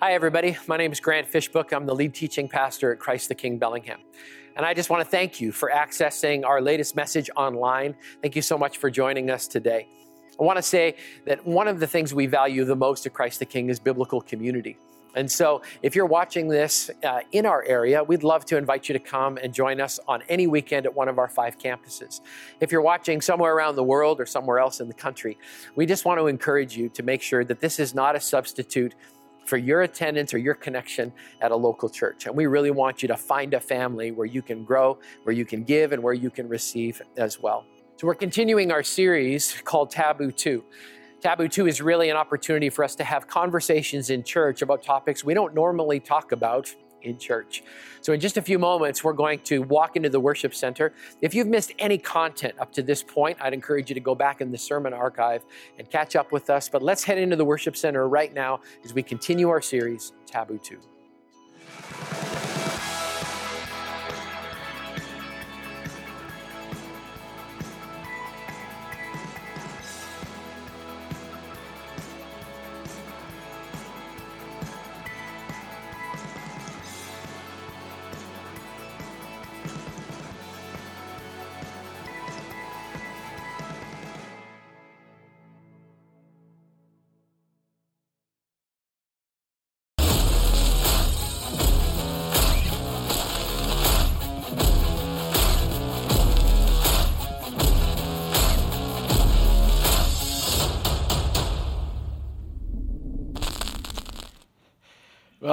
Hi, everybody. My name is Grant Fishbook. I'm the lead teaching pastor at Christ the King Bellingham. And I just want to thank you for accessing our latest message online. Thank you so much for joining us today. I want to say that one of the things we value the most at Christ the King is biblical community. And so, if you're watching this uh, in our area, we'd love to invite you to come and join us on any weekend at one of our five campuses. If you're watching somewhere around the world or somewhere else in the country, we just want to encourage you to make sure that this is not a substitute for your attendance or your connection at a local church. And we really want you to find a family where you can grow, where you can give, and where you can receive as well. So, we're continuing our series called Taboo 2. Taboo 2 is really an opportunity for us to have conversations in church about topics we don't normally talk about in church. So, in just a few moments, we're going to walk into the worship center. If you've missed any content up to this point, I'd encourage you to go back in the sermon archive and catch up with us. But let's head into the worship center right now as we continue our series, Taboo 2.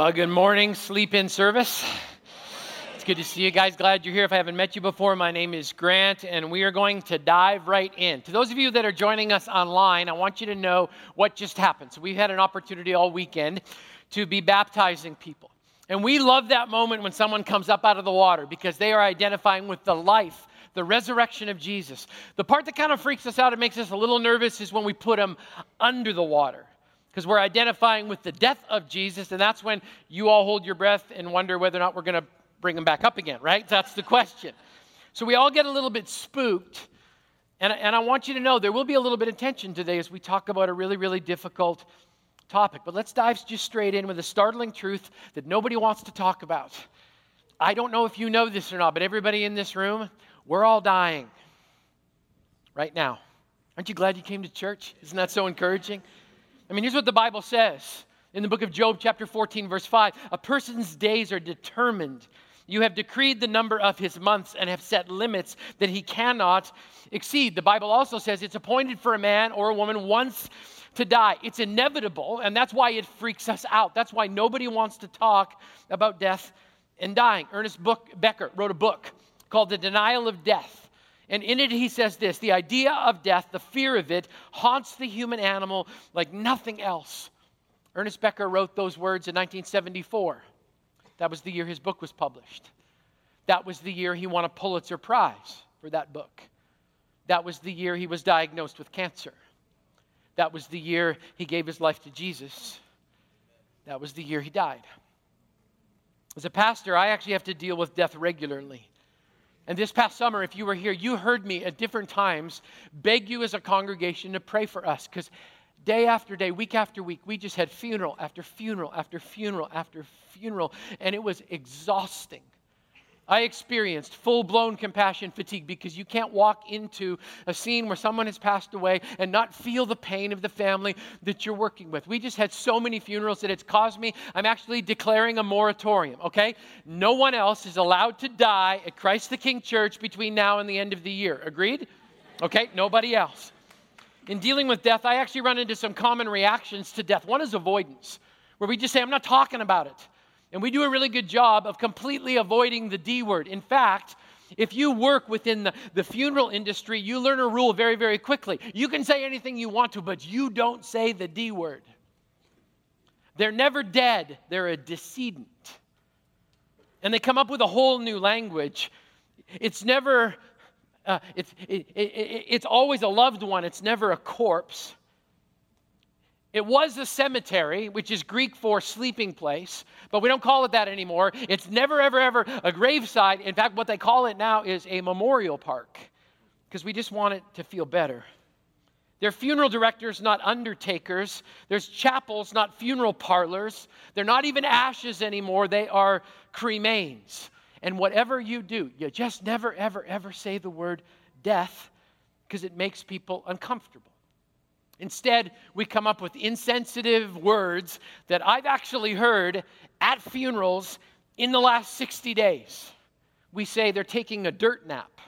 Well, good morning, sleep in service. It's good to see you guys. Glad you're here. If I haven't met you before, my name is Grant, and we are going to dive right in. To those of you that are joining us online, I want you to know what just happened. So, we've had an opportunity all weekend to be baptizing people. And we love that moment when someone comes up out of the water because they are identifying with the life the resurrection of Jesus. The part that kind of freaks us out, it makes us a little nervous, is when we put them under the water because we're identifying with the death of Jesus, and that's when you all hold your breath and wonder whether or not we're going to bring him back up again, right? That's the question. So we all get a little bit spooked, and, and I want you to know there will be a little bit of tension today as we talk about a really, really difficult topic. But let's dive just straight in with a startling truth that nobody wants to talk about. I don't know if you know this or not, but everybody in this room, we're all dying right now. Aren't you glad you came to church? Isn't that so encouraging? I mean, here's what the Bible says in the book of Job, chapter 14, verse 5 A person's days are determined. You have decreed the number of his months and have set limits that he cannot exceed. The Bible also says it's appointed for a man or a woman once to die. It's inevitable, and that's why it freaks us out. That's why nobody wants to talk about death and dying. Ernest Becker wrote a book called The Denial of Death. And in it, he says this the idea of death, the fear of it, haunts the human animal like nothing else. Ernest Becker wrote those words in 1974. That was the year his book was published. That was the year he won a Pulitzer Prize for that book. That was the year he was diagnosed with cancer. That was the year he gave his life to Jesus. That was the year he died. As a pastor, I actually have to deal with death regularly. And this past summer, if you were here, you heard me at different times beg you as a congregation to pray for us because day after day, week after week, we just had funeral after funeral after funeral after funeral, and it was exhausting. I experienced full blown compassion fatigue because you can't walk into a scene where someone has passed away and not feel the pain of the family that you're working with. We just had so many funerals that it's caused me. I'm actually declaring a moratorium, okay? No one else is allowed to die at Christ the King Church between now and the end of the year. Agreed? Okay, nobody else. In dealing with death, I actually run into some common reactions to death. One is avoidance, where we just say, I'm not talking about it. And we do a really good job of completely avoiding the D word. In fact, if you work within the, the funeral industry, you learn a rule very, very quickly. You can say anything you want to, but you don't say the D word. They're never dead, they're a decedent. And they come up with a whole new language. It's never, uh, it's, it, it, it, it's always a loved one, it's never a corpse. It was a cemetery, which is Greek for sleeping place, but we don't call it that anymore. It's never, ever, ever a graveside. In fact, what they call it now is a memorial park because we just want it to feel better. They're funeral directors, not undertakers. There's chapels, not funeral parlors. They're not even ashes anymore, they are cremains. And whatever you do, you just never, ever, ever say the word death because it makes people uncomfortable. Instead, we come up with insensitive words that I've actually heard at funerals in the last 60 days. We say they're taking a dirt nap,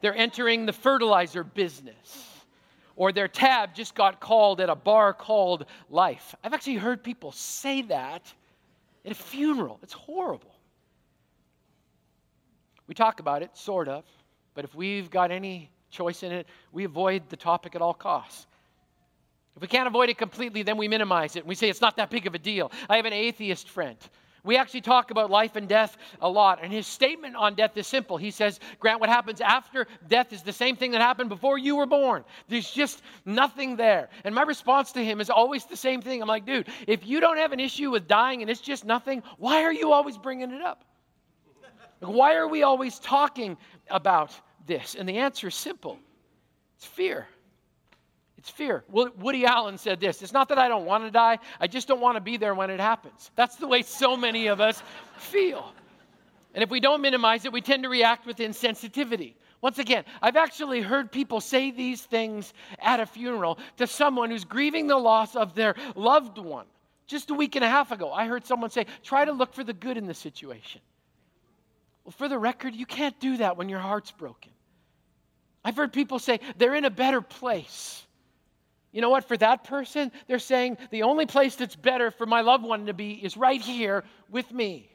they're entering the fertilizer business, or their tab just got called at a bar called Life. I've actually heard people say that at a funeral. It's horrible. We talk about it, sort of, but if we've got any choice in it, we avoid the topic at all costs. If we can't avoid it completely, then we minimize it we say it's not that big of a deal. I have an atheist friend. We actually talk about life and death a lot, and his statement on death is simple. He says, Grant, what happens after death is the same thing that happened before you were born. There's just nothing there. And my response to him is always the same thing. I'm like, dude, if you don't have an issue with dying and it's just nothing, why are you always bringing it up? Why are we always talking about this? And the answer is simple it's fear. It's fear. Woody Allen said this It's not that I don't want to die, I just don't want to be there when it happens. That's the way so many of us feel. And if we don't minimize it, we tend to react with insensitivity. Once again, I've actually heard people say these things at a funeral to someone who's grieving the loss of their loved one. Just a week and a half ago, I heard someone say, try to look for the good in the situation. Well, for the record, you can't do that when your heart's broken. I've heard people say they're in a better place. You know what? For that person, they're saying the only place that's better for my loved one to be is right here with me.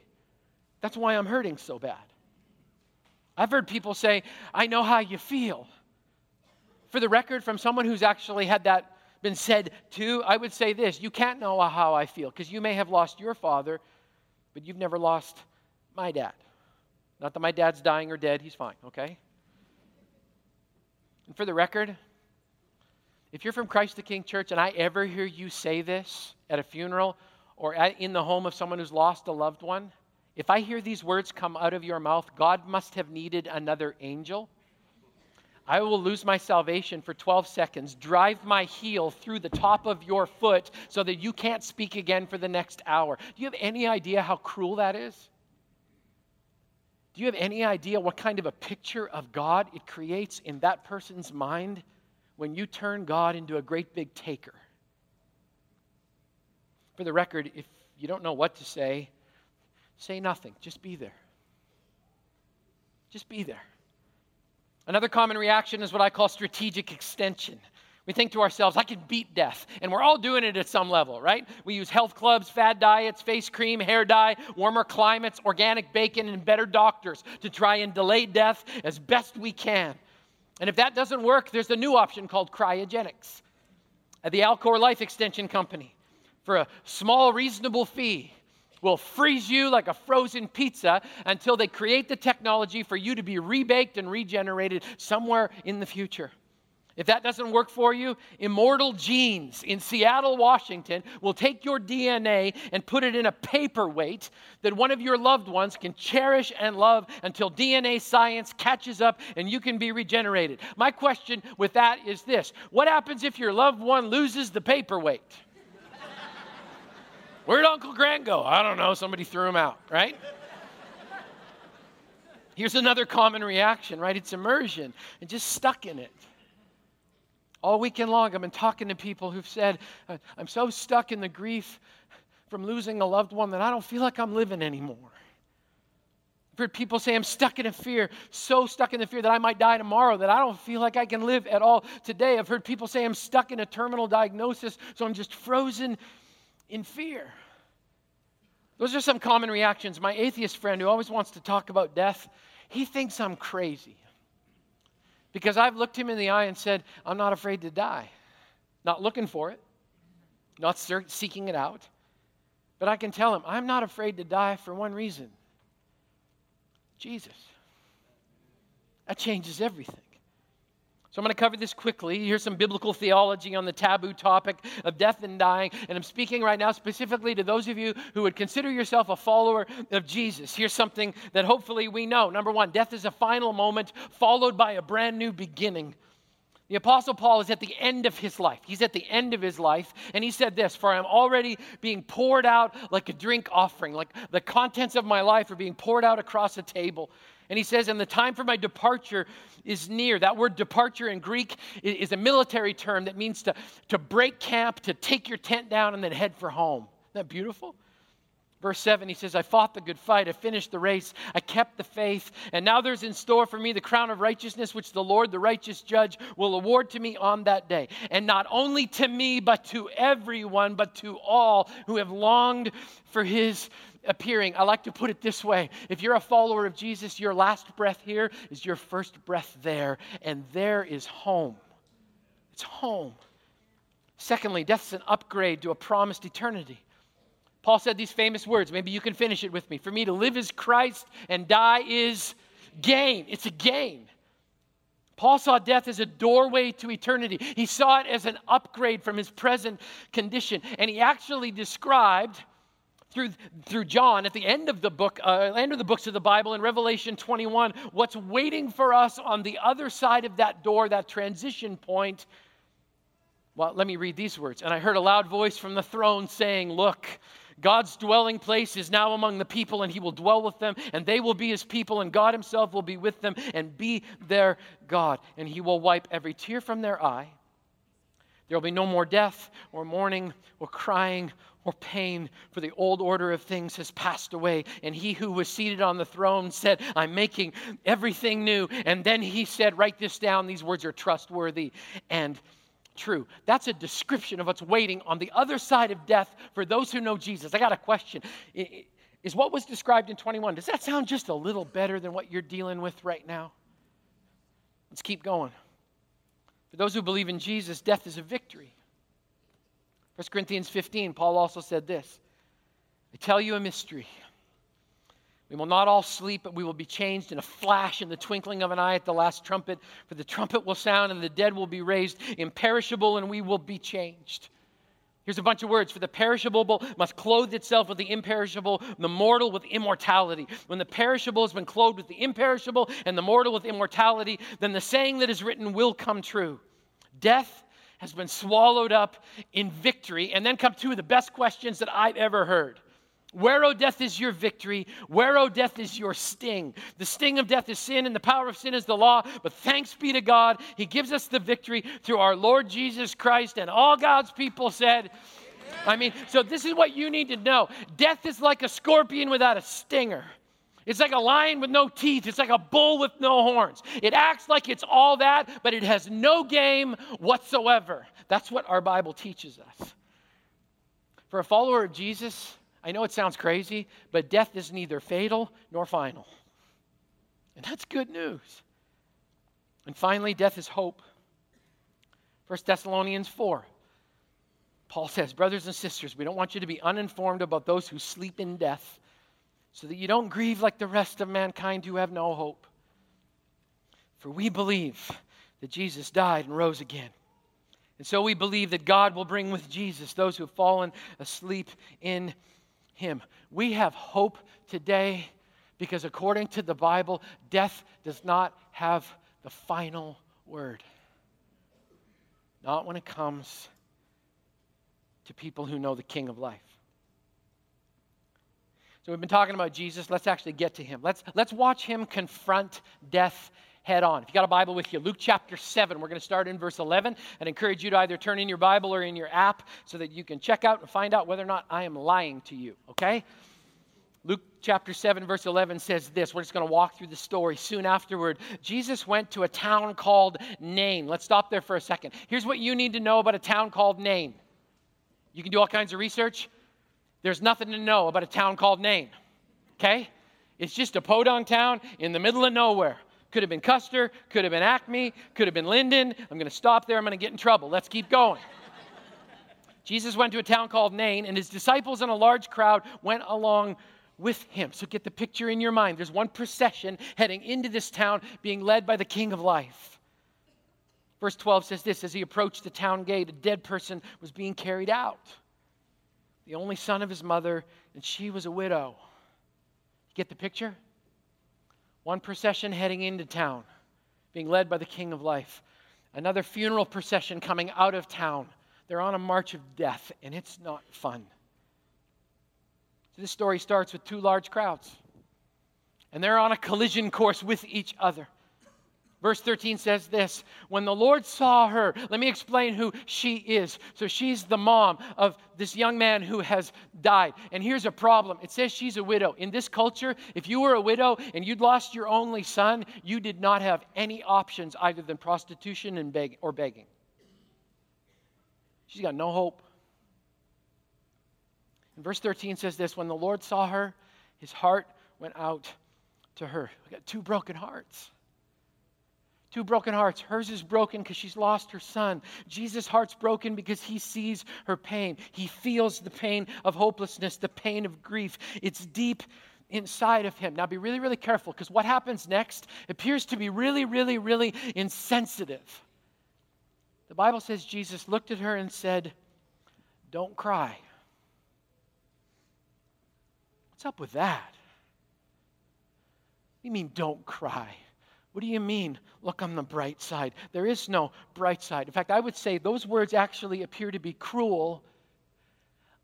That's why I'm hurting so bad. I've heard people say, I know how you feel. For the record, from someone who's actually had that been said to, I would say this you can't know how I feel because you may have lost your father, but you've never lost my dad. Not that my dad's dying or dead, he's fine, okay? And for the record, if you're from Christ the King Church and I ever hear you say this at a funeral or at, in the home of someone who's lost a loved one, if I hear these words come out of your mouth, God must have needed another angel. I will lose my salvation for 12 seconds, drive my heel through the top of your foot so that you can't speak again for the next hour. Do you have any idea how cruel that is? Do you have any idea what kind of a picture of God it creates in that person's mind when you turn God into a great big taker? For the record, if you don't know what to say, say nothing. Just be there. Just be there. Another common reaction is what I call strategic extension. We think to ourselves, I can beat death. And we're all doing it at some level, right? We use health clubs, fad diets, face cream, hair dye, warmer climates, organic bacon, and better doctors to try and delay death as best we can. And if that doesn't work, there's a new option called cryogenics at the Alcor Life Extension Company. For a small, reasonable fee, will freeze you like a frozen pizza until they create the technology for you to be rebaked and regenerated somewhere in the future. If that doesn't work for you, Immortal Genes in Seattle, Washington will take your DNA and put it in a paperweight that one of your loved ones can cherish and love until DNA science catches up and you can be regenerated. My question with that is this What happens if your loved one loses the paperweight? Where'd Uncle Grant go? I don't know. Somebody threw him out, right? Here's another common reaction, right? It's immersion and just stuck in it. All weekend long, I've been talking to people who've said, uh, I'm so stuck in the grief from losing a loved one that I don't feel like I'm living anymore. I've heard people say, I'm stuck in a fear, so stuck in the fear that I might die tomorrow that I don't feel like I can live at all today. I've heard people say, I'm stuck in a terminal diagnosis, so I'm just frozen in fear. Those are some common reactions. My atheist friend who always wants to talk about death, he thinks I'm crazy. Because I've looked him in the eye and said, I'm not afraid to die. Not looking for it, not seeking it out. But I can tell him, I'm not afraid to die for one reason Jesus. That changes everything. So I'm going to cover this quickly. Here's some biblical theology on the taboo topic of death and dying. And I'm speaking right now specifically to those of you who would consider yourself a follower of Jesus. Here's something that hopefully we know. Number one, death is a final moment followed by a brand new beginning. The Apostle Paul is at the end of his life. He's at the end of his life, and he said this For I am already being poured out like a drink offering, like the contents of my life are being poured out across a table. And he says, And the time for my departure is near. That word departure in Greek is a military term that means to, to break camp, to take your tent down, and then head for home. Isn't that beautiful? Verse 7, he says, I fought the good fight, I finished the race, I kept the faith, and now there's in store for me the crown of righteousness, which the Lord, the righteous judge, will award to me on that day. And not only to me, but to everyone, but to all who have longed for his appearing. I like to put it this way if you're a follower of Jesus, your last breath here is your first breath there, and there is home. It's home. Secondly, death's an upgrade to a promised eternity. Paul said these famous words. Maybe you can finish it with me. For me to live is Christ and die is gain. It's a gain. Paul saw death as a doorway to eternity. He saw it as an upgrade from his present condition. And he actually described through, through John at the end of the book, uh, end of the books of the Bible in Revelation 21, what's waiting for us on the other side of that door, that transition point. Well, let me read these words. And I heard a loud voice from the throne saying, Look, God's dwelling place is now among the people, and He will dwell with them, and they will be His people, and God Himself will be with them and be their God. And He will wipe every tear from their eye. There will be no more death, or mourning, or crying, or pain, for the old order of things has passed away. And he who was seated on the throne said, I'm making everything new. And then he said, Write this down. These words are trustworthy and true. That's a description of what's waiting on the other side of death for those who know Jesus. I got a question. Is what was described in 21, does that sound just a little better than what you're dealing with right now? Let's keep going. For those who believe in Jesus, death is a victory. 1 Corinthians 15, Paul also said this I tell you a mystery. We will not all sleep, but we will be changed in a flash, in the twinkling of an eye at the last trumpet. For the trumpet will sound, and the dead will be raised imperishable, and we will be changed. Here's a bunch of words. For the perishable must clothe itself with the imperishable, the mortal with immortality. When the perishable has been clothed with the imperishable, and the mortal with immortality, then the saying that is written will come true Death has been swallowed up in victory. And then come two of the best questions that I've ever heard where, O death, is your victory? Where, O death, is your sting? The sting of death is sin, and the power of sin is the law. But thanks be to God, He gives us the victory through our Lord Jesus Christ. And all God's people said, I mean, so this is what you need to know death is like a scorpion without a stinger. It's like a lion with no teeth. It's like a bull with no horns. It acts like it's all that, but it has no game whatsoever. That's what our Bible teaches us. For a follower of Jesus, I know it sounds crazy, but death is neither fatal nor final. And that's good news. And finally, death is hope. 1 Thessalonians 4. Paul says, Brothers and sisters, we don't want you to be uninformed about those who sleep in death, so that you don't grieve like the rest of mankind who have no hope. For we believe that Jesus died and rose again. And so we believe that God will bring with Jesus those who have fallen asleep in him. We have hope today because, according to the Bible, death does not have the final word. Not when it comes to people who know the King of life. So, we've been talking about Jesus. Let's actually get to him. Let's, let's watch him confront death head on. If you got a Bible with you, Luke chapter 7, we're going to start in verse 11. I'd encourage you to either turn in your Bible or in your app so that you can check out and find out whether or not I am lying to you, okay? Luke chapter 7, verse 11 says this. We're just going to walk through the story. Soon afterward, Jesus went to a town called Nain. Let's stop there for a second. Here's what you need to know about a town called Nain. You can do all kinds of research. There's nothing to know about a town called Nain, okay? It's just a podunk town in the middle of nowhere. Could have been Custer, could have been Acme, could have been Lynden. I'm going to stop there. I'm going to get in trouble. Let's keep going. Jesus went to a town called Nain, and his disciples and a large crowd went along with him. So get the picture in your mind. There's one procession heading into this town being led by the King of Life. Verse 12 says this As he approached the town gate, a dead person was being carried out, the only son of his mother, and she was a widow. Get the picture? One procession heading into town, being led by the King of Life. Another funeral procession coming out of town. They're on a march of death, and it's not fun. So this story starts with two large crowds, and they're on a collision course with each other. Verse 13 says this When the Lord saw her, let me explain who she is. So she's the mom of this young man who has died. And here's a problem it says she's a widow. In this culture, if you were a widow and you'd lost your only son, you did not have any options other than prostitution and beg- or begging. She's got no hope. And verse 13 says this When the Lord saw her, his heart went out to her. We got two broken hearts. Two broken hearts. Hers is broken because she's lost her son. Jesus' heart's broken because he sees her pain. He feels the pain of hopelessness, the pain of grief. It's deep inside of him. Now be really, really careful because what happens next appears to be really, really, really insensitive. The Bible says Jesus looked at her and said, Don't cry. What's up with that? You mean, don't cry? What do you mean, look on the bright side? There is no bright side. In fact, I would say those words actually appear to be cruel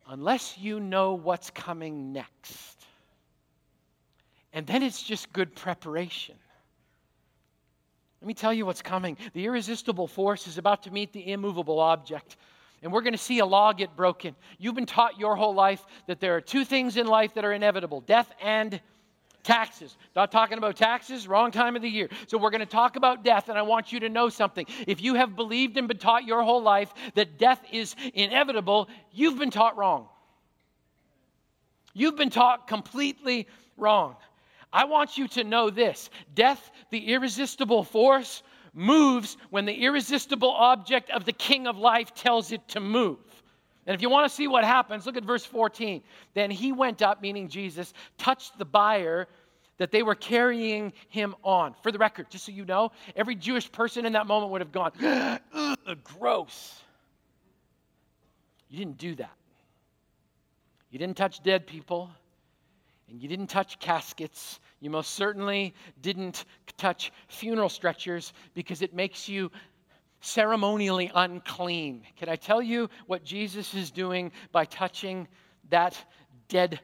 unless you know what's coming next. And then it's just good preparation. Let me tell you what's coming. The irresistible force is about to meet the immovable object. And we're going to see a law get broken. You've been taught your whole life that there are two things in life that are inevitable death and Taxes. Not talking about taxes, wrong time of the year. So we're going to talk about death, and I want you to know something. If you have believed and been taught your whole life that death is inevitable, you've been taught wrong. You've been taught completely wrong. I want you to know this death, the irresistible force, moves when the irresistible object of the king of life tells it to move. And if you want to see what happens, look at verse 14. Then he went up, meaning Jesus, touched the bier that they were carrying him on. For the record, just so you know, every Jewish person in that moment would have gone, gross. You didn't do that. You didn't touch dead people, and you didn't touch caskets. You most certainly didn't touch funeral stretchers because it makes you ceremonially unclean. Can I tell you what Jesus is doing by touching that dead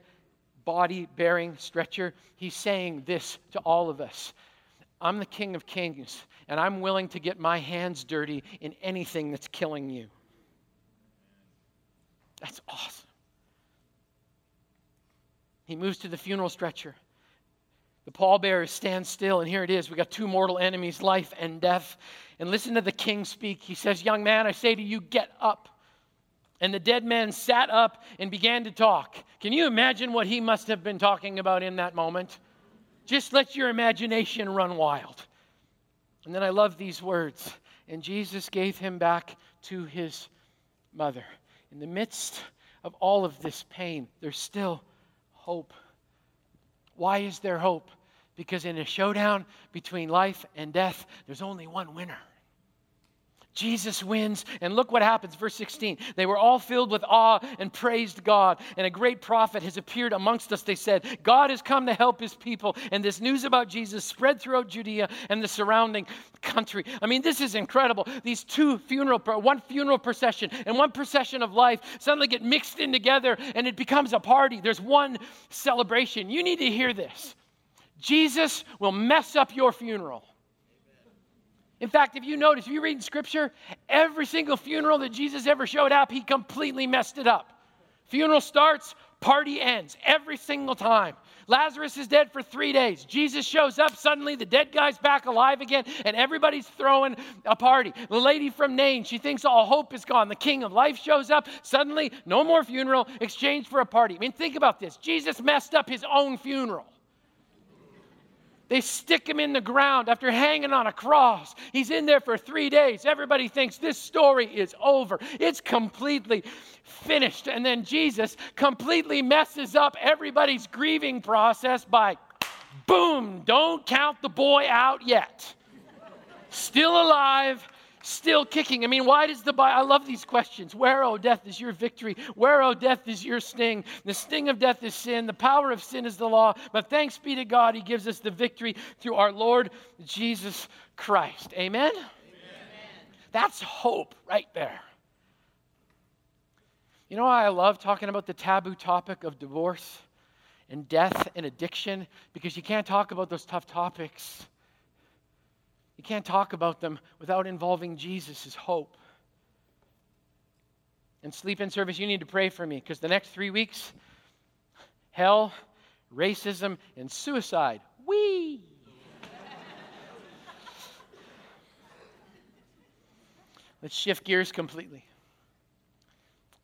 body bearing stretcher? He's saying this to all of us I'm the King of Kings, and I'm willing to get my hands dirty in anything that's killing you. That's awesome. He moves to the funeral stretcher. The pallbearers stand still, and here it is. We got two mortal enemies, life and death. And listen to the king speak. He says, Young man, I say to you, get up. And the dead man sat up and began to talk. Can you imagine what he must have been talking about in that moment? Just let your imagination run wild. And then I love these words. And Jesus gave him back to his mother. In the midst of all of this pain, there's still hope. Why is there hope? Because in a showdown between life and death, there's only one winner. Jesus wins, and look what happens. Verse 16. They were all filled with awe and praised God, and a great prophet has appeared amongst us. They said, God has come to help his people, and this news about Jesus spread throughout Judea and the surrounding country. I mean, this is incredible. These two funeral, one funeral procession and one procession of life suddenly get mixed in together, and it becomes a party. There's one celebration. You need to hear this. Jesus will mess up your funeral. In fact, if you notice, if you read in scripture, every single funeral that Jesus ever showed up, he completely messed it up. Funeral starts, party ends every single time. Lazarus is dead for three days. Jesus shows up, suddenly the dead guy's back alive again, and everybody's throwing a party. The lady from Nain, she thinks all hope is gone. The king of life shows up, suddenly no more funeral, exchanged for a party. I mean, think about this Jesus messed up his own funeral. They stick him in the ground after hanging on a cross. He's in there for three days. Everybody thinks this story is over. It's completely finished. And then Jesus completely messes up everybody's grieving process by boom, don't count the boy out yet. Still alive, still kicking. I mean, why does the Bible? I love these questions. Where, oh, death, is your victory? Where, oh, death, is your sting? The sting of death is sin. The power of sin is the law. But thanks be to God, He gives us the victory through our Lord Jesus Christ. Amen? Amen. That's hope right there. You know why I love talking about the taboo topic of divorce and death and addiction? Because you can't talk about those tough topics. You can't talk about them without involving Jesus hope. And sleep in service, you need to pray for me because the next three weeks, hell, racism, and suicide. Wee! Let's shift gears completely.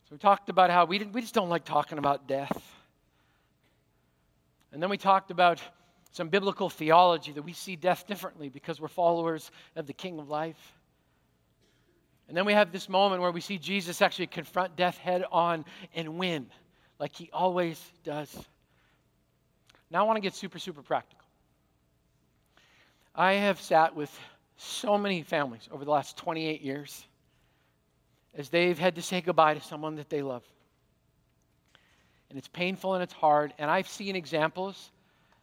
So we talked about how we, we just don't like talking about death. And then we talked about some biblical theology that we see death differently because we're followers of the King of life. And then we have this moment where we see Jesus actually confront death head on and win, like he always does. Now I want to get super, super practical. I have sat with so many families over the last 28 years as they've had to say goodbye to someone that they love. And it's painful and it's hard. And I've seen examples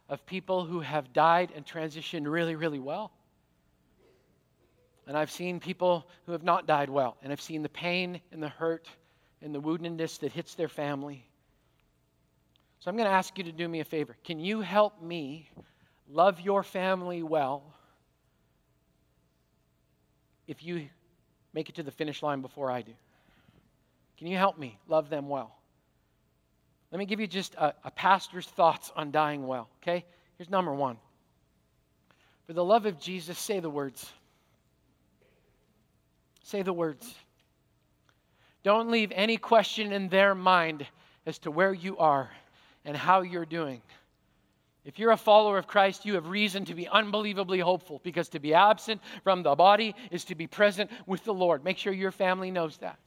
of people who have died and transitioned really, really well. And I've seen people who have not died well. And I've seen the pain and the hurt and the woundedness that hits their family. So I'm going to ask you to do me a favor. Can you help me love your family well if you make it to the finish line before I do? Can you help me love them well? Let me give you just a, a pastor's thoughts on dying well, okay? Here's number one. For the love of Jesus, say the words. Say the words. Don't leave any question in their mind as to where you are and how you're doing. If you're a follower of Christ, you have reason to be unbelievably hopeful because to be absent from the body is to be present with the Lord. Make sure your family knows that.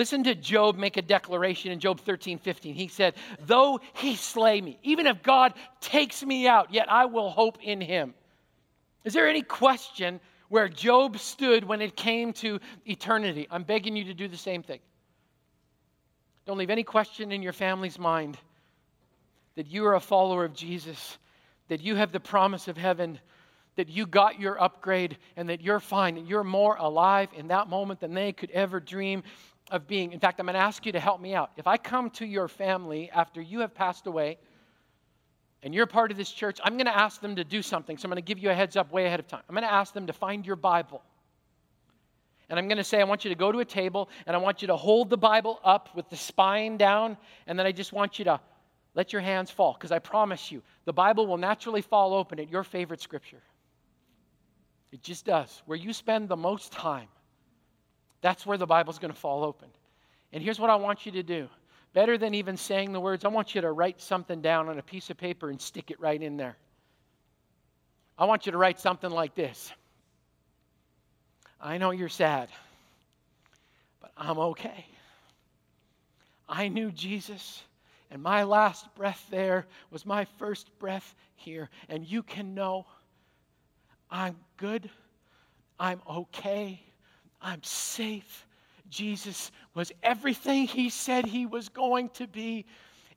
Listen to Job make a declaration in Job 13, 15. He said, Though he slay me, even if God takes me out, yet I will hope in him. Is there any question where Job stood when it came to eternity? I'm begging you to do the same thing. Don't leave any question in your family's mind that you are a follower of Jesus, that you have the promise of heaven, that you got your upgrade, and that you're fine, and you're more alive in that moment than they could ever dream of being. In fact, I'm going to ask you to help me out. If I come to your family after you have passed away and you're part of this church, I'm going to ask them to do something. So I'm going to give you a heads up way ahead of time. I'm going to ask them to find your Bible. And I'm going to say, I want you to go to a table and I want you to hold the Bible up with the spine down. And then I just want you to let your hands fall. Because I promise you, the Bible will naturally fall open at your favorite scripture. It just does. Where you spend the most time. That's where the Bible's going to fall open. And here's what I want you to do better than even saying the words, I want you to write something down on a piece of paper and stick it right in there. I want you to write something like this I know you're sad, but I'm okay. I knew Jesus, and my last breath there was my first breath here. And you can know I'm good, I'm okay, I'm safe. Jesus was everything he said he was going to be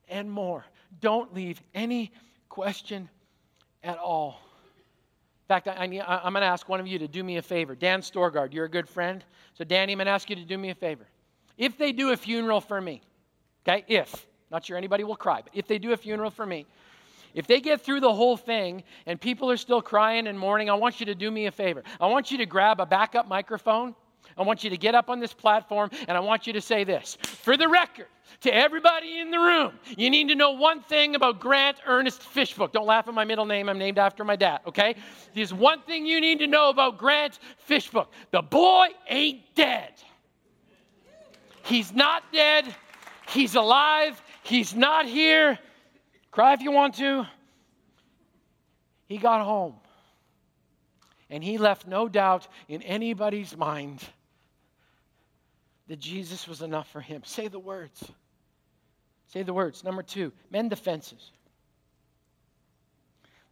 and more. Don't leave any question at all. In fact, I, am going to ask one of you to do me a favor. Dan Storgard, you're a good friend. So, Danny, I'm going to ask you to do me a favor. If they do a funeral for me, okay, if, not sure anybody will cry, but if they do a funeral for me, if they get through the whole thing and people are still crying and mourning, I want you to do me a favor. I want you to grab a backup microphone I want you to get up on this platform and I want you to say this. For the record, to everybody in the room, you need to know one thing about Grant Ernest Fishbook. Don't laugh at my middle name, I'm named after my dad, okay? There's one thing you need to know about Grant Fishbook the boy ain't dead. He's not dead, he's alive, he's not here. Cry if you want to. He got home. And he left no doubt in anybody's mind that Jesus was enough for him. Say the words. Say the words. Number two, mend the fences.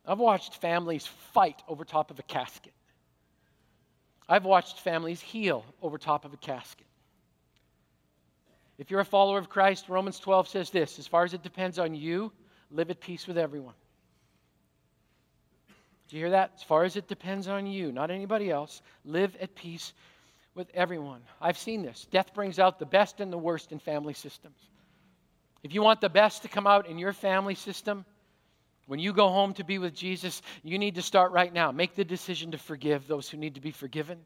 I've watched families fight over top of a casket. I've watched families heal over top of a casket. If you're a follower of Christ, Romans 12 says this as far as it depends on you, live at peace with everyone. Do you hear that? As far as it depends on you, not anybody else, live at peace with everyone. I've seen this. Death brings out the best and the worst in family systems. If you want the best to come out in your family system, when you go home to be with Jesus, you need to start right now. Make the decision to forgive those who need to be forgiven.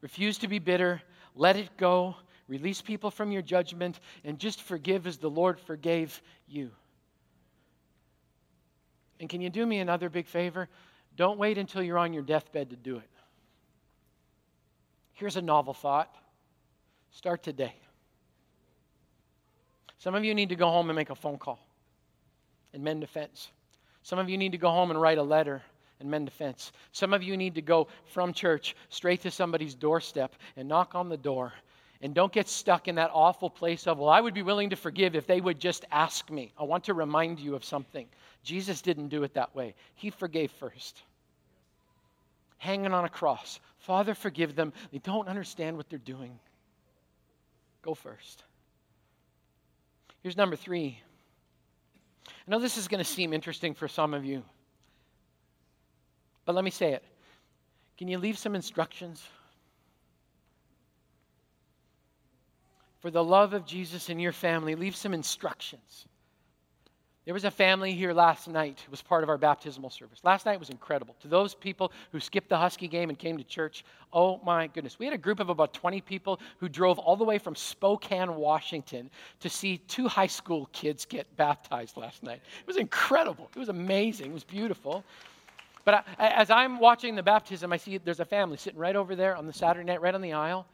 Refuse to be bitter. Let it go. Release people from your judgment and just forgive as the Lord forgave you. And can you do me another big favor? Don't wait until you're on your deathbed to do it. Here's a novel thought start today. Some of you need to go home and make a phone call and mend a fence. Some of you need to go home and write a letter and mend a fence. Some of you need to go from church straight to somebody's doorstep and knock on the door. And don't get stuck in that awful place of, well, I would be willing to forgive if they would just ask me. I want to remind you of something. Jesus didn't do it that way, He forgave first. Hanging on a cross. Father, forgive them. They don't understand what they're doing. Go first. Here's number three. I know this is going to seem interesting for some of you, but let me say it. Can you leave some instructions? For the love of Jesus in your family, leave some instructions. There was a family here last night who was part of our baptismal service. Last night was incredible. To those people who skipped the Husky game and came to church, oh my goodness. We had a group of about 20 people who drove all the way from Spokane, Washington to see two high school kids get baptized last night. It was incredible. It was amazing. It was beautiful. But I, as I'm watching the baptism, I see there's a family sitting right over there on the Saturday night, right on the aisle.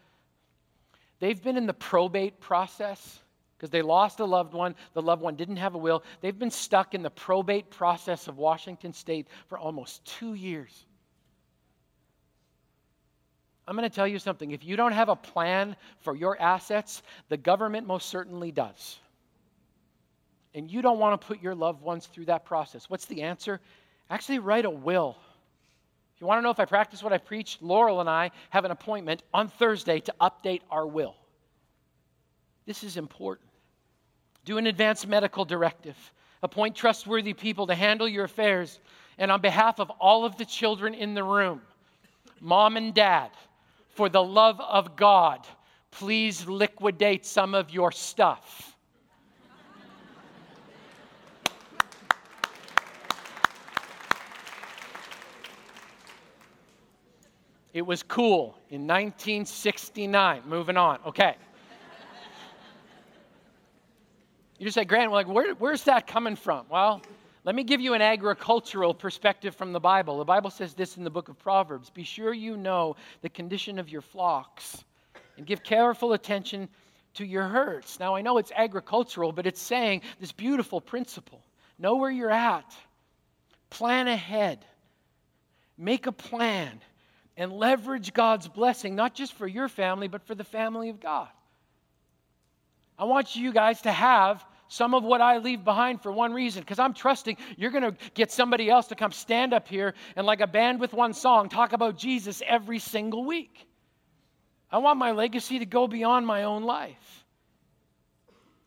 They've been in the probate process because they lost a loved one. The loved one didn't have a will. They've been stuck in the probate process of Washington state for almost two years. I'm going to tell you something. If you don't have a plan for your assets, the government most certainly does. And you don't want to put your loved ones through that process. What's the answer? Actually, write a will. If you want to know if I practice what I preach, Laurel and I have an appointment on Thursday to update our will. This is important. Do an advance medical directive. Appoint trustworthy people to handle your affairs. And on behalf of all of the children in the room, mom and dad, for the love of God, please liquidate some of your stuff. It was cool in 1969. Moving on. Okay. You just say, Grant, like, where, where's that coming from? Well, let me give you an agricultural perspective from the Bible. The Bible says this in the book of Proverbs Be sure you know the condition of your flocks and give careful attention to your herds. Now, I know it's agricultural, but it's saying this beautiful principle know where you're at, plan ahead, make a plan, and leverage God's blessing, not just for your family, but for the family of God. I want you guys to have some of what I leave behind for one reason, because I'm trusting you're going to get somebody else to come stand up here and, like a band with one song, talk about Jesus every single week. I want my legacy to go beyond my own life.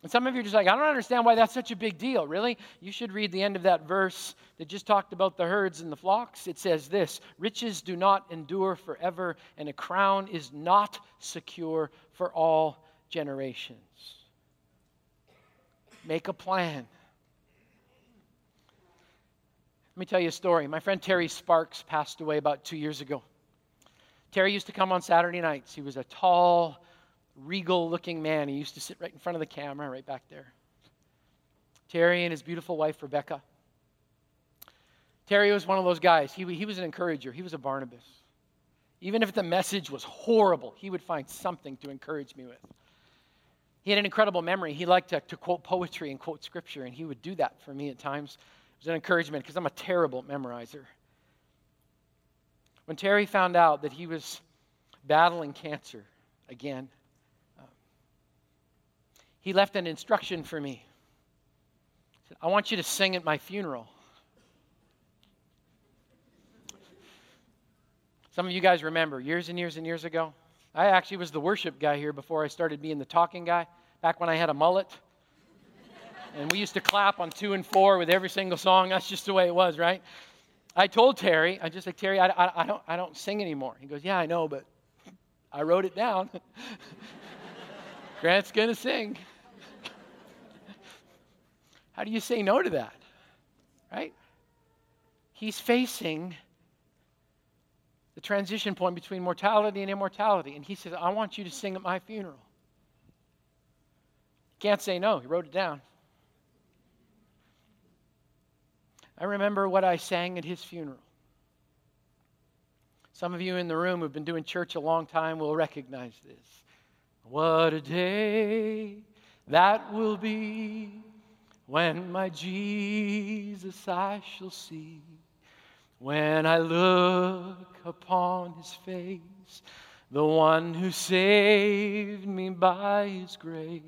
And some of you are just like, I don't understand why that's such a big deal. Really? You should read the end of that verse that just talked about the herds and the flocks. It says this Riches do not endure forever, and a crown is not secure for all generations. Make a plan. Let me tell you a story. My friend Terry Sparks passed away about two years ago. Terry used to come on Saturday nights. He was a tall, regal looking man. He used to sit right in front of the camera, right back there. Terry and his beautiful wife, Rebecca. Terry was one of those guys. He, he was an encourager, he was a Barnabas. Even if the message was horrible, he would find something to encourage me with. He had an incredible memory. He liked to, to quote poetry and quote scripture, and he would do that for me at times. It was an encouragement because I'm a terrible memorizer. When Terry found out that he was battling cancer again, he left an instruction for me. Said, I want you to sing at my funeral. Some of you guys remember years and years and years ago, I actually was the worship guy here before I started being the talking guy, back when I had a mullet. and we used to clap on two and four with every single song. That's just the way it was, right? I told Terry, I just like, Terry, I, I, I, don't, I don't sing anymore. He goes, Yeah, I know, but I wrote it down. Grant's going to sing. How do you say no to that? Right? He's facing the transition point between mortality and immortality. And he says, I want you to sing at my funeral. Can't say no. He wrote it down. I remember what I sang at his funeral. Some of you in the room who've been doing church a long time will recognize this. What a day that will be when my Jesus I shall see. When I look upon his face, the one who saved me by his grace,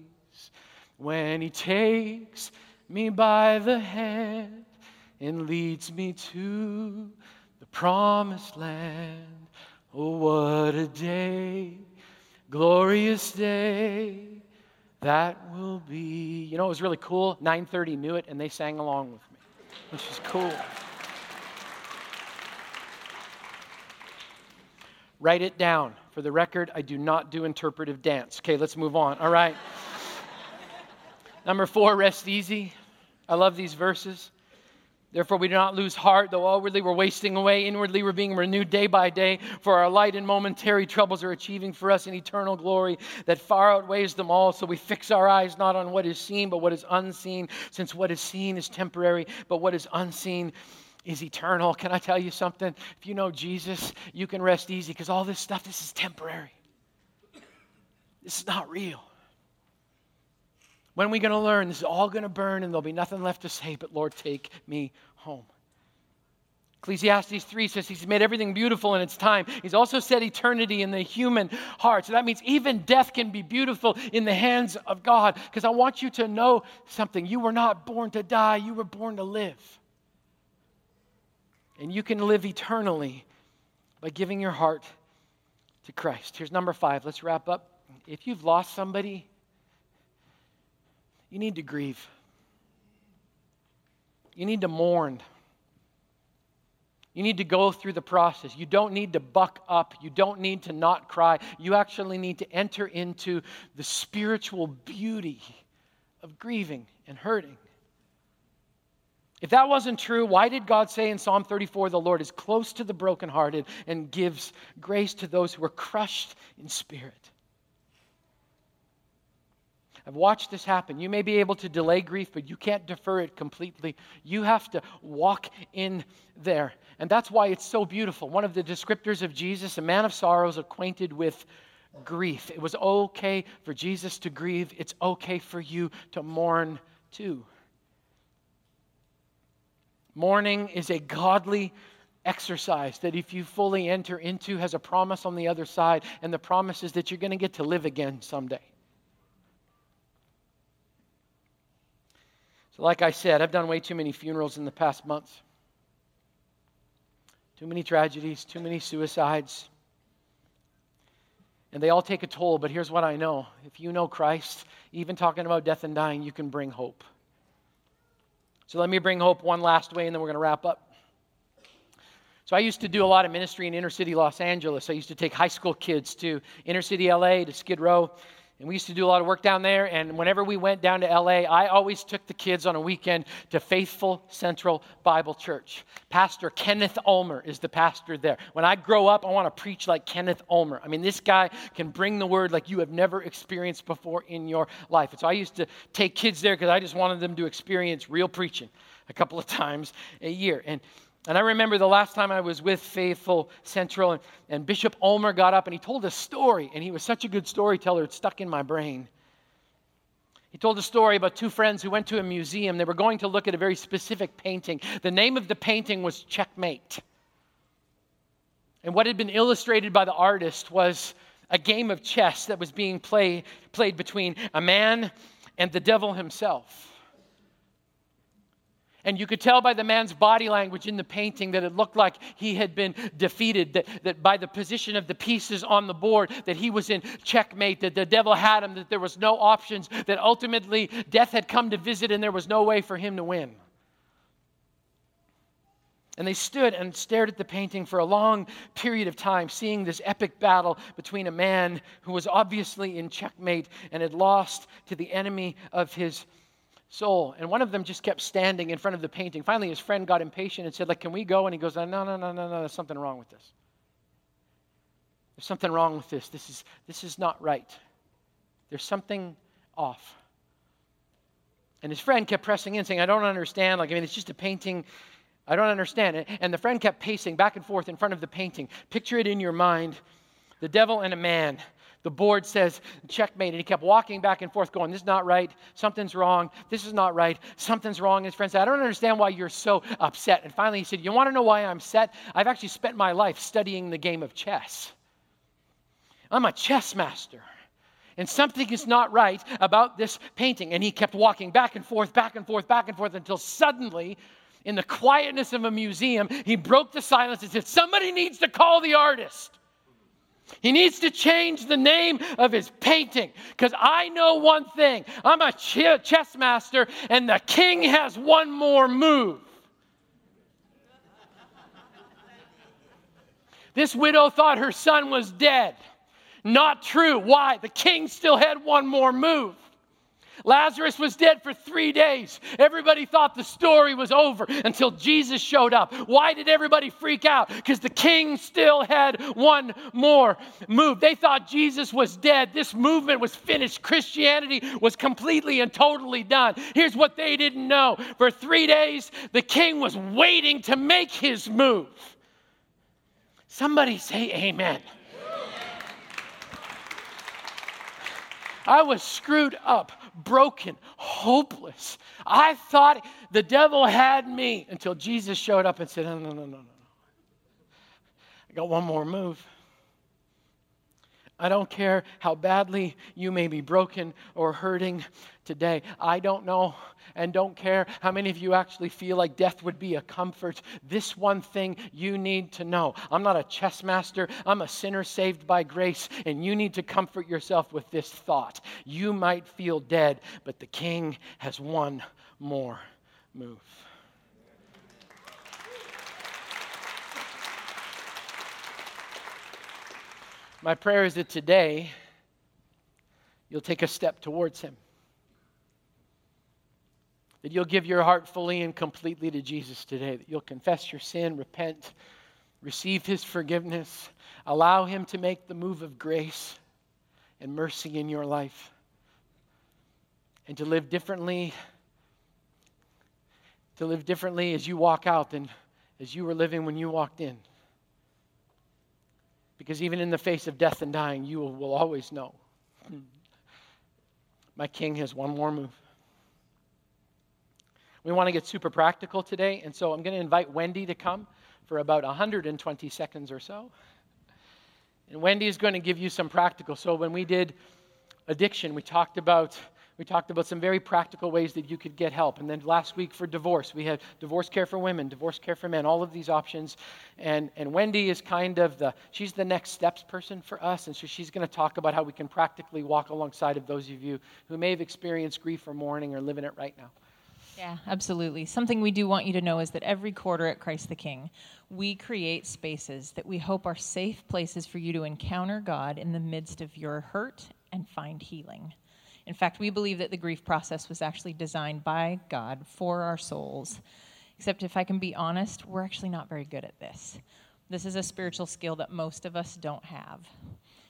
when he takes me by the hand and leads me to the promised land. Oh, what a day, glorious day that will be. You know, it was really cool. 930 knew it, and they sang along with me, which is cool. Write it down. For the record, I do not do interpretive dance. Okay, let's move on. All right. Number four, rest easy. I love these verses. Therefore, we do not lose heart, though outwardly we're wasting away. Inwardly, we're being renewed day by day. For our light and momentary troubles are achieving for us an eternal glory that far outweighs them all. So we fix our eyes not on what is seen, but what is unseen, since what is seen is temporary, but what is unseen is eternal. Can I tell you something? If you know Jesus, you can rest easy because all this stuff, this is temporary. This is not real. When are we going to learn? This is all going to burn and there'll be nothing left to say, but Lord, take me home. Ecclesiastes 3 says he's made everything beautiful in its time. He's also set eternity in the human heart. So that means even death can be beautiful in the hands of God. Because I want you to know something. You were not born to die, you were born to live. And you can live eternally by giving your heart to Christ. Here's number five. Let's wrap up. If you've lost somebody, you need to grieve. You need to mourn. You need to go through the process. You don't need to buck up. You don't need to not cry. You actually need to enter into the spiritual beauty of grieving and hurting. If that wasn't true, why did God say in Psalm 34, the Lord is close to the brokenhearted and gives grace to those who are crushed in spirit? I've watched this happen. You may be able to delay grief, but you can't defer it completely. You have to walk in there. And that's why it's so beautiful. One of the descriptors of Jesus, a man of sorrows, acquainted with grief. It was okay for Jesus to grieve, it's okay for you to mourn too. Mourning is a godly exercise that if you fully enter into has a promise on the other side and the promise is that you're going to get to live again someday So, like I said, I've done way too many funerals in the past months. Too many tragedies, too many suicides. And they all take a toll, but here's what I know. If you know Christ, even talking about death and dying, you can bring hope. So let me bring hope one last way, and then we're going to wrap up. So I used to do a lot of ministry in inner city Los Angeles. I used to take high school kids to inner city LA, to Skid Row, and we used to do a lot of work down there. And whenever we went down to LA, I always took the kids on a weekend to Faithful Central Bible Church. Pastor Kenneth Ulmer is the pastor there. When I grow up, I want to preach like Kenneth Ulmer. I mean, this guy can bring the word like you have never experienced before in your life. And so I used to take kids there because I just wanted them to experience real preaching a couple of times a year. And and I remember the last time I was with Faithful Central, and, and Bishop Ulmer got up and he told a story, and he was such a good storyteller, it stuck in my brain. He told a story about two friends who went to a museum. They were going to look at a very specific painting. The name of the painting was Checkmate. And what had been illustrated by the artist was a game of chess that was being play, played between a man and the devil himself. And you could tell by the man's body language in the painting that it looked like he had been defeated, that, that by the position of the pieces on the board, that he was in checkmate, that the devil had him, that there was no options, that ultimately death had come to visit and there was no way for him to win. And they stood and stared at the painting for a long period of time, seeing this epic battle between a man who was obviously in checkmate and had lost to the enemy of his soul. And one of them just kept standing in front of the painting. Finally, his friend got impatient and said, like, can we go? And he goes, no, no, no, no, no, there's something wrong with this. There's something wrong with this. This is, this is not right. There's something off. And his friend kept pressing in, saying, I don't understand. Like, I mean, it's just a painting. I don't understand it. And the friend kept pacing back and forth in front of the painting. Picture it in your mind the devil and a man. The board says checkmate, and he kept walking back and forth, going, This is not right. Something's wrong. This is not right. Something's wrong. And his friend said, I don't understand why you're so upset. And finally, he said, You want to know why I'm upset? I've actually spent my life studying the game of chess. I'm a chess master. And something is not right about this painting. And he kept walking back and forth, back and forth, back and forth until suddenly, in the quietness of a museum, he broke the silence and said, Somebody needs to call the artist. He needs to change the name of his painting because I know one thing I'm a chess master, and the king has one more move. This widow thought her son was dead. Not true. Why? The king still had one more move. Lazarus was dead for three days. Everybody thought the story was over until Jesus showed up. Why did everybody freak out? Because the king still had one more move. They thought Jesus was dead. This movement was finished. Christianity was completely and totally done. Here's what they didn't know for three days, the king was waiting to make his move. Somebody say, Amen. I was screwed up, broken, hopeless. I thought the devil had me until Jesus showed up and said, No, no, no, no, no. I got one more move. I don't care how badly you may be broken or hurting today. I don't know and don't care how many of you actually feel like death would be a comfort. This one thing you need to know I'm not a chess master, I'm a sinner saved by grace, and you need to comfort yourself with this thought. You might feel dead, but the king has one more move. My prayer is that today you'll take a step towards Him. That you'll give your heart fully and completely to Jesus today. That you'll confess your sin, repent, receive His forgiveness, allow Him to make the move of grace and mercy in your life, and to live differently. To live differently as you walk out than as you were living when you walked in. Because even in the face of death and dying, you will always know my king has one more move. We want to get super practical today, and so I'm going to invite Wendy to come for about 120 seconds or so. And Wendy is going to give you some practical. So when we did addiction, we talked about we talked about some very practical ways that you could get help. And then last week for divorce, we had divorce care for women, divorce care for men, all of these options. And, and Wendy is kind of the, she's the next steps person for us. And so she's going to talk about how we can practically walk alongside of those of you who may have experienced grief or mourning or live in it right now. Yeah, absolutely. Something we do want you to know is that every quarter at Christ the King, we create spaces that we hope are safe places for you to encounter God in the midst of your hurt and find healing. In fact, we believe that the grief process was actually designed by God for our souls. Except, if I can be honest, we're actually not very good at this. This is a spiritual skill that most of us don't have.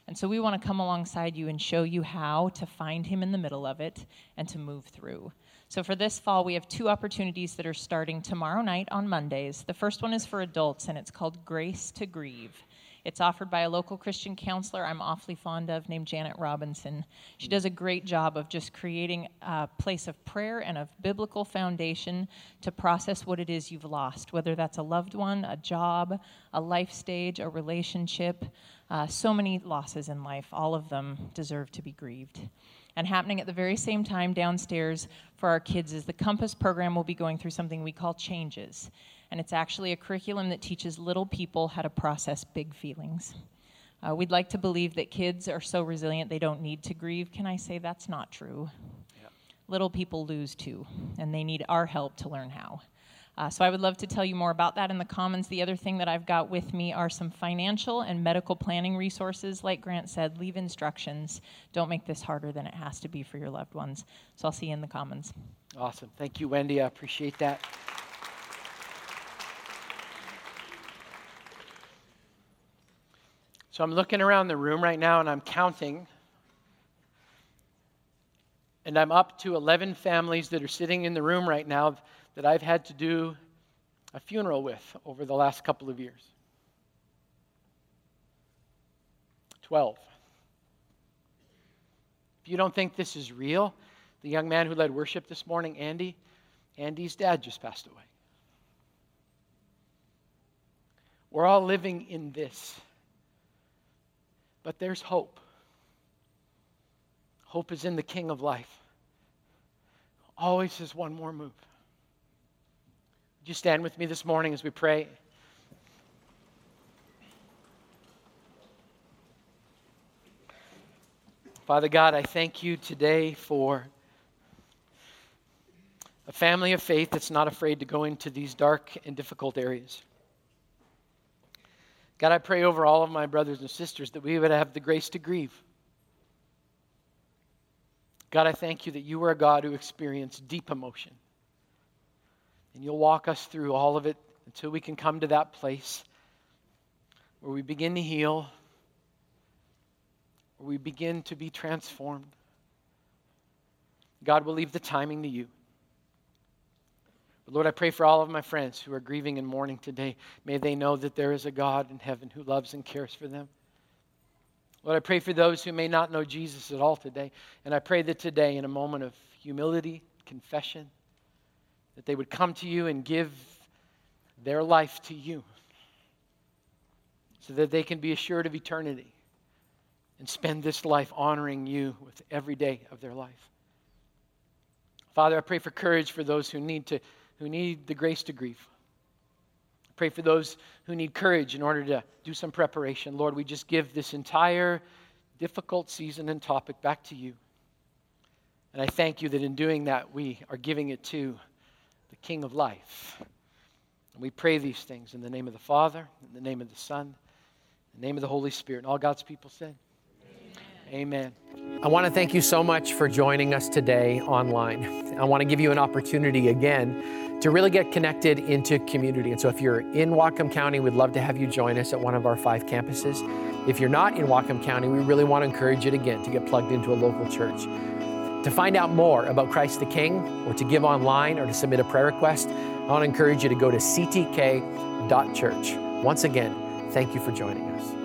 And so, we want to come alongside you and show you how to find Him in the middle of it and to move through. So, for this fall, we have two opportunities that are starting tomorrow night on Mondays. The first one is for adults, and it's called Grace to Grieve. It's offered by a local Christian counselor I'm awfully fond of named Janet Robinson. She does a great job of just creating a place of prayer and of biblical foundation to process what it is you've lost, whether that's a loved one, a job, a life stage, a relationship. Uh, so many losses in life, all of them deserve to be grieved. And happening at the very same time downstairs for our kids is the Compass program will be going through something we call changes and it's actually a curriculum that teaches little people how to process big feelings. Uh, we'd like to believe that kids are so resilient they don't need to grieve. Can I say that's not true? Little people lose too, and they need our help to learn how. Uh, so I would love to tell you more about that in the Commons. The other thing that I've got with me are some financial and medical planning resources. Like Grant said, leave instructions. Don't make this harder than it has to be for your loved ones. So I'll see you in the Commons. Awesome. Thank you, Wendy. I appreciate that. So I'm looking around the room right now and I'm counting. And I'm up to 11 families that are sitting in the room right now that I've had to do a funeral with over the last couple of years. 12. If you don't think this is real, the young man who led worship this morning, Andy, Andy's dad just passed away. We're all living in this. But there's hope. Hope is in the King of life. Always has one more move. Would you stand with me this morning as we pray? Father God, I thank you today for a family of faith that's not afraid to go into these dark and difficult areas. God, I pray over all of my brothers and sisters that we would have the grace to grieve. God, I thank you that you are a God who experienced deep emotion. And you'll walk us through all of it until we can come to that place where we begin to heal, where we begin to be transformed. God will leave the timing to you. But Lord, I pray for all of my friends who are grieving and mourning today. May they know that there is a God in heaven who loves and cares for them. Lord, I pray for those who may not know Jesus at all today. And I pray that today, in a moment of humility, confession, that they would come to you and give their life to you so that they can be assured of eternity and spend this life honoring you with every day of their life. Father, I pray for courage for those who need to who need the grace to grieve. Pray for those who need courage in order to do some preparation. Lord, we just give this entire difficult season and topic back to you. And I thank you that in doing that, we are giving it to the King of life. And we pray these things in the name of the Father, in the name of the Son, in the name of the Holy Spirit. And all God's people said, Amen. Amen. I want to thank you so much for joining us today online. I want to give you an opportunity again to really get connected into community. And so if you're in Whatcom County, we'd love to have you join us at one of our five campuses. If you're not in Whatcom County, we really want to encourage you again to get plugged into a local church. To find out more about Christ the King, or to give online, or to submit a prayer request, I want to encourage you to go to ctk.church. Once again, thank you for joining us.